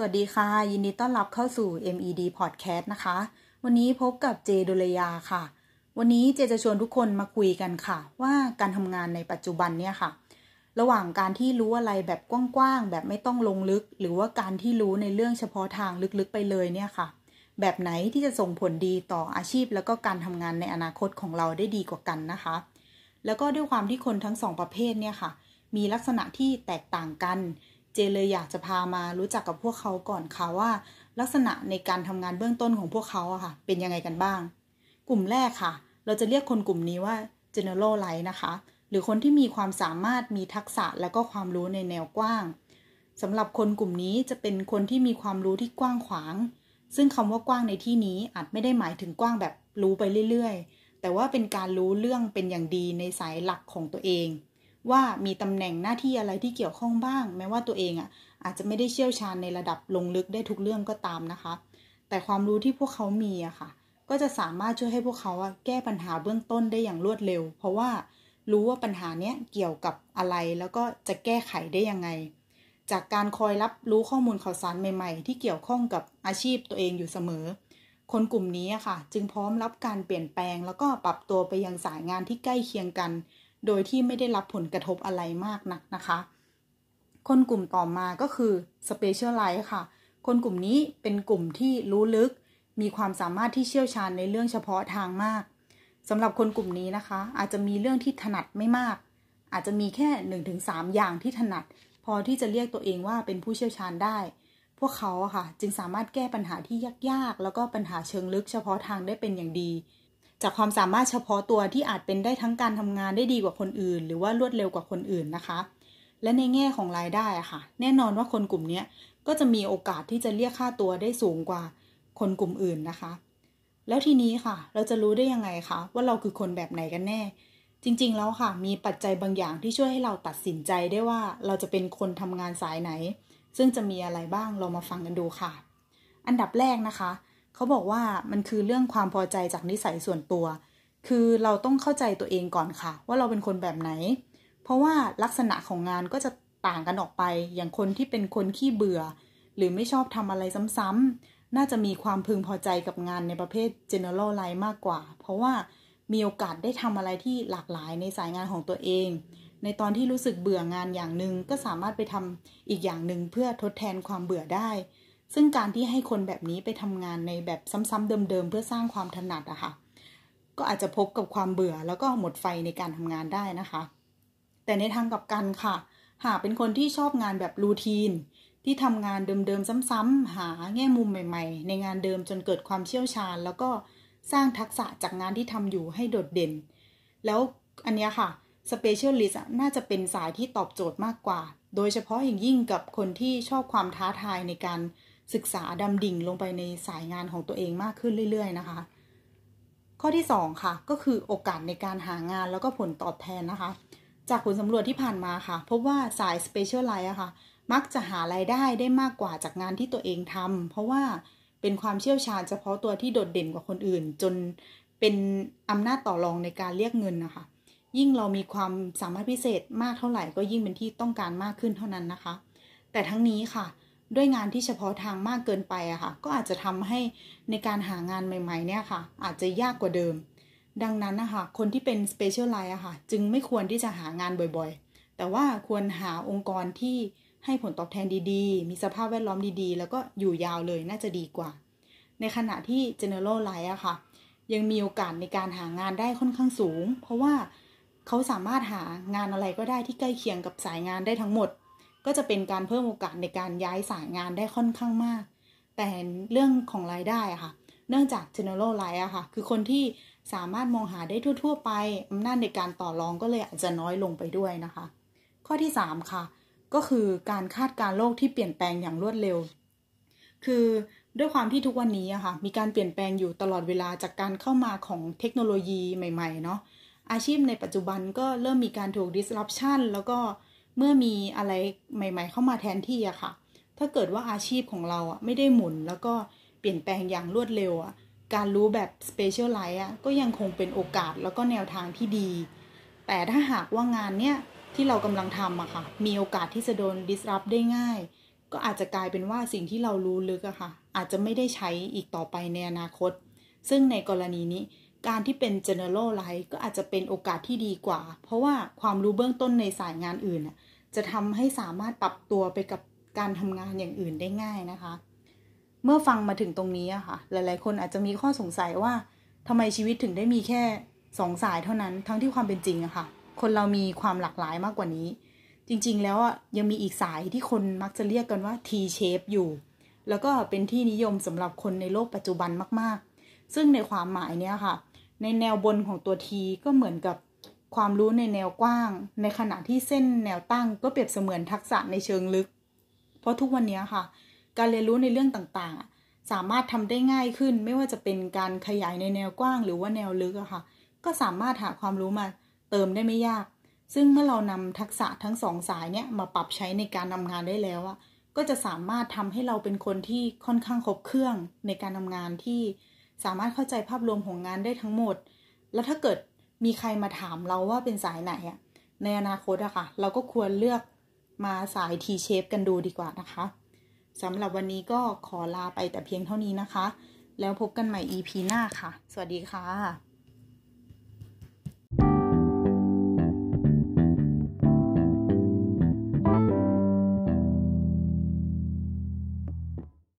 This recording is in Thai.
สวัสดีค่ะ ยินดีต้อนรับเข้าสู่ MED Podcast นะคะ วันนี้พบกับเจดุลยาค่ะ วันนี้เจจะชวนทุกคนมาคุยกันค่ะ ว่าการทำงานในปัจจุบันเนี่ยค่ะ ระหว่างการที่รู้อะไรแบบกว้างๆแบบไม่ต้องลงลึก หรือว่าการที่รู้ในเรื่องเฉพาะทางลึกๆไปเลยเนี่ยค่ะ แบบไหนที่จะส่งผลดีต่ออาชีพ แล้วก็การทำงานในอนาคตของเราได้ดีกว่ากันนะคะ แล้วก็ด้วยความที่คนทั้งสองประเภทเนี่ยค่ะ มีลักษณะที่แตกต่างกัน จเลยอยากจะพามารู้จักกับพวกเขาก่อนค่ะว่า ลักษณะในการทำงานเบื้องต้นของพวกเขาอะค่ะ เป็นยังไงกันบ้าง กลุ่มแรกค่ะ เราจะเรียกคนกลุ่มนี้ว่า generalite นะคะ หรือคนที่มีความสามารถมีทักษะและก็ความรู้ในแนวกว้างสำหรับคนกลุ่มนี้จะเป็นคนที่มีความรู้ที่กว้างขวาง ซึ่งคำว่ากว้างในที่นี้อาจไม่ได้หมายถึงกว้างแบบรู้ไปเรื่อยๆ แต่ว่าเป็นการรู้เรื่องเป็นอย่างดีในสายหลักของตัวเอง ว่ามีตำแหน่งหน้าที่อะไรที่เกี่ยวข้องบ้าง แม้ว่าตัวเองอะอาจจะไม่ได้เชี่ยวชาญในระดับลงลึกได้ทุกเรื่องก็ตามนะคะ แต่ความรู้ที่พวกเขามีอะค่ะ ก็จะสามารถช่วยให้พวกเขาอะแก้ปัญหาเบื้องต้นได้อย่างรวดเร็ว เพราะว่ารู้ว่าปัญหาเนี้ยเกี่ยวกับอะไรแล้วก็จะแก้ไขได้ยังไง จากการคอยรับรู้ข้อมูลข่าวสารใหม่ๆ ที่เกี่ยวข้องกับอาชีพตัวเองอยู่เสมอ คนกลุ่มนี้อะค่ะ จึงพร้อมรับการเปลี่ยนแปลง แล้วก็ปรับตัวไปยังสายงานที่ใกล้เคียงกัน โดยที่ไม่ได้รับผลกระทบอะไรมากนักนะคะ คนกลุ่มต่อมาก็คือ Specialize ค่ะ คนกลุ่มนี้เป็นกลุ่มที่รู้ลึก มีความสามารถที่เชี่ยวชาญในเรื่องเฉพาะทางมากสำหรับคนกลุ่มนี้นะคะ อาจจะมีเรื่องที่ถนัดไม่มาก อาจจะมีแค่ 1-3 อย่างที่ถนัด พอที่จะเรียกตัวเองว่าเป็นผู้เชี่ยวชาญได้ พวกเขาอะค่ะ จึงสามารถแก้ปัญหาที่ยากๆ แล้วก็ปัญหาเชิงลึกเฉพาะทางได้เป็นอย่างดี จากความสามารถเฉพาะตัวที่อาจเป็นได้ทั้งการทำงานได้ดีกว่าคนอื่น หรือว่ารวดเร็วกว่าคนอื่นนะคะ และในแง่ของรายได้อะค่ะ แน่นอนว่าคนกลุ่มนี้ก็จะมีโอกาสที่จะเรียกค่าตัวได้สูงกว่าคนกลุ่มอื่นนะคะ แล้วทีนี้ค่ะ เราจะรู้ได้ยังไงคะว่าเราคือคนแบบไหนกันแน่ จริงๆแล้วค่ะ มีปัจจัยบางอย่างที่ช่วยให้เราตัดสินใจได้ว่าเราจะเป็นคนทำงานสายไหน ซึ่งจะมีอะไรบ้างเรามาฟังกันดูค่ะ อันดับแรกนะคะ เขาบอกว่ามันคือเรื่องความพอใจจากนิสัยส่วนตัว คือเราต้องเข้าใจตัวเองก่อนค่ะ ว่าเราเป็นคนแบบไหน เพราะว่าลักษณะของงานก็จะต่างกันออกไป อย่างคนที่เป็นคนขี้เบื่อ หรือไม่ชอบทำอะไรซ้ำๆน่าจะมีความพึงพอใจกับงานในประเภท general line มากกว่า เพราะว่ามีโอกาสได้ทำอะไรที่หลากหลายในสายงานของตัวเอง ในตอนที่รู้สึกเบื่องานอย่างหนึ่งก็สามารถไปทำอีกอย่างหนึ่งเพื่อทดแทนความเบื่อได้ ซึ่งการที่ให้คนแบบนี้ไปทำงานในแบบซ้ำๆเดิมๆเพื่อสร้างความถนัดอะค่ะ ก็อาจจะพบกับความเบื่อแล้วก็หมดไฟในการทำงานได้นะคะ แต่ในทางกลับกันค่ะ หากเป็นคนที่ชอบงานแบบรูทีน ที่ทำงานเดิมๆซ้ำๆหาแง่มุมใหม่ ๆ ในงานเดิมจนเกิดความเชี่ยวชาญ แล้วก็สร้างทักษะจากงานที่ทำอยู่ให้โดดเด่น แล้วอันนี้ค่ะ Specialist น่าจะเป็นสายที่ตอบโจทย์มากกว่า โดยเฉพาะอย่างยิ่งกับคนที่ชอบความท้าทายในการ ศึกษาดำดิ่งลงไปในสายงานของตัวเองมากขึ้นเรื่อย ๆ นะคะ ข้อที่ 2 ค่ะ ก็คือโอกาสในการหางานแล้วก็ผลตอบแทนนะคะ จากผลสำรวจที่ผ่านมาค่ะ พบว่าสาย Specialize อะค่ะ มักจะหารายได้ได้มากกว่าจากงานที่ตัวเองทำเพราะว่าเป็นความเชี่ยวชาญเฉพาะตัวที่โดดเด่นกว่าคนอื่น จนเป็นอำนาจต่อรองในการเรียกเงินนะคะ ยิ่งเรามีความสามารถพิเศษมากเท่าไหร่ก็ยิ่งเป็นที่ต้องการมากขึ้นเท่านั้นนะคะ แต่ทั้งนี้ค่ะ ด้วยงานที่เฉพาะทางมากเกินไปอะค่ะ ก็อาจจะทำให้ในการหางานใหม่ ๆ เนี่ยค่ะ อาจจะยากกว่าเดิม ดังนั้นนะคะคนที่เป็น specialize อะค่ะ จึงไม่ควรที่จะหางานบ่อยๆ แต่ว่าควรหาองค์กรที่ให้ผลตอบแทนดีๆ มีสภาพแวดล้อมดีๆ แล้วก็อยู่ยาวเลยน่าจะดีกว่า ในขณะที่ general line อะค่ะ ยังมีโอกาสในการหางานได้ค่อนข้างสูง เพราะว่าเขาสามารถหางานอะไรก็ได้ที่ใกล้เคียงกับสายงานได้ทั้งหมด ก็จะเป็นการเพิ่มโอกาสในการย้ายสายงานได้ค่อนข้างมาก แต่เรื่องของรายได้อะค่ะ เนื่องจาก general line อะค่ะ คือคนที่สามารถมองหาได้ทั่ว ๆ ไปอำนาจในการต่อรองก็เลยอาจจะน้อยลงไปด้วยนะคะ ข้อที่ 3 ค่ะ ก็คือการคาดการโลกที่เปลี่ยนแปลงอย่างรวดเร็ว คือด้วยความที่ทุกวันนี้อะค่ะ มีการเปลี่ยนแปลงอยู่ตลอดเวลาจากการเข้ามาของเทคโนโลยีใหม่ ๆ เนาะอาชีพในปัจจุบันก็เริ่มมีการถูก disruption แล้วก็ เมื่อมีอะไรใหม่ ๆ เข้ามาแทนที่อะค่ะ ถ้าเกิดว่าอาชีพของเราอะไม่ได้หมุนแล้วก็เปลี่ยนแปลงอย่างรวดเร็วอะการรู้แบบ specialize อะก็ยังคงเป็นโอกาสแล้วก็แนวทางที่ดี แต่ถ้าหากว่างานเนี้ยที่เรากำลังทำอะค่ะ มีโอกาสที่จะโดน disrupt ได้ง่าย ก็อาจจะกลายเป็นว่าสิ่งที่เรารู้ลึกอะค่ะ อาจจะไม่ได้ใช้อีกต่อไปในอนาคต ซึ่งในกรณีนี้การที่เป็น generalize ก็อาจจะเป็นโอกาสที่ดีกว่า เพราะว่าความรู้เบื้องต้นในสายงานอื่น จะทำให้สามารถปรับตัวไปกับการทำงานอย่างอื่นได้ง่ายนะคะ เมื่อฟังมาถึงตรงนี้อะค่ะ หลาย ๆ คนอาจจะมีข้อสงสัยว่าทำไมชีวิตถึงได้มีแค่สองสายเท่านั้น ทั้งที่ความเป็นจริงอะค่ะ คนเรามีความหลากหลายมากกว่านี้ จริง ๆ แล้วอะยังมีอีกสายที่คนมักจะเรียกกันว่า T shape อยู่ แล้วก็เป็นที่นิยมสำหรับคนในโลกปัจจุบันมาก ๆ ซึ่งในความหมายเนี้ยค่ะ ในแนวบนของตัว T ก็เหมือนกับ ความรู้ในแนวกว้าง ในขณะที่เส้นแนวตั้งก็เปรียบเสมือนทักษะในเชิงลึก เพราะทุกวันนี้ค่ะ การเรียนรู้ในเรื่องต่างๆ สามารถทำได้ง่ายขึ้น ไม่ว่าจะเป็นการขยายในแนวกว้างหรือว่าแนวลึกอะค่ะ ก็สามารถหาความรู้มาเติมได้ไม่ยาก ซึ่งเมื่อเรานำทักษะทั้งสองสายเนี้ยมาปรับใช้ในการทำงานได้แล้วอะก็จะสามารถทำให้เราเป็นคนที่ค่อนข้างครบเครื่องในการทำงานที่สามารถเข้าใจภาพรวมของงานได้ทั้งหมด แล้วถ้าเกิด มีใครมาถามเราว่าเป็นสายไหนอะในอนาคตอะค่ะ เราก็ควรเลือกมาสาย T shape กันดูดีกว่านะคะสำหรับวันนี้ก็ขอลาไปแต่เพียงเท่านี้นะคะ แล้วพบกันใหม่ EP หน้าค่ะ สวัสดีค่ะ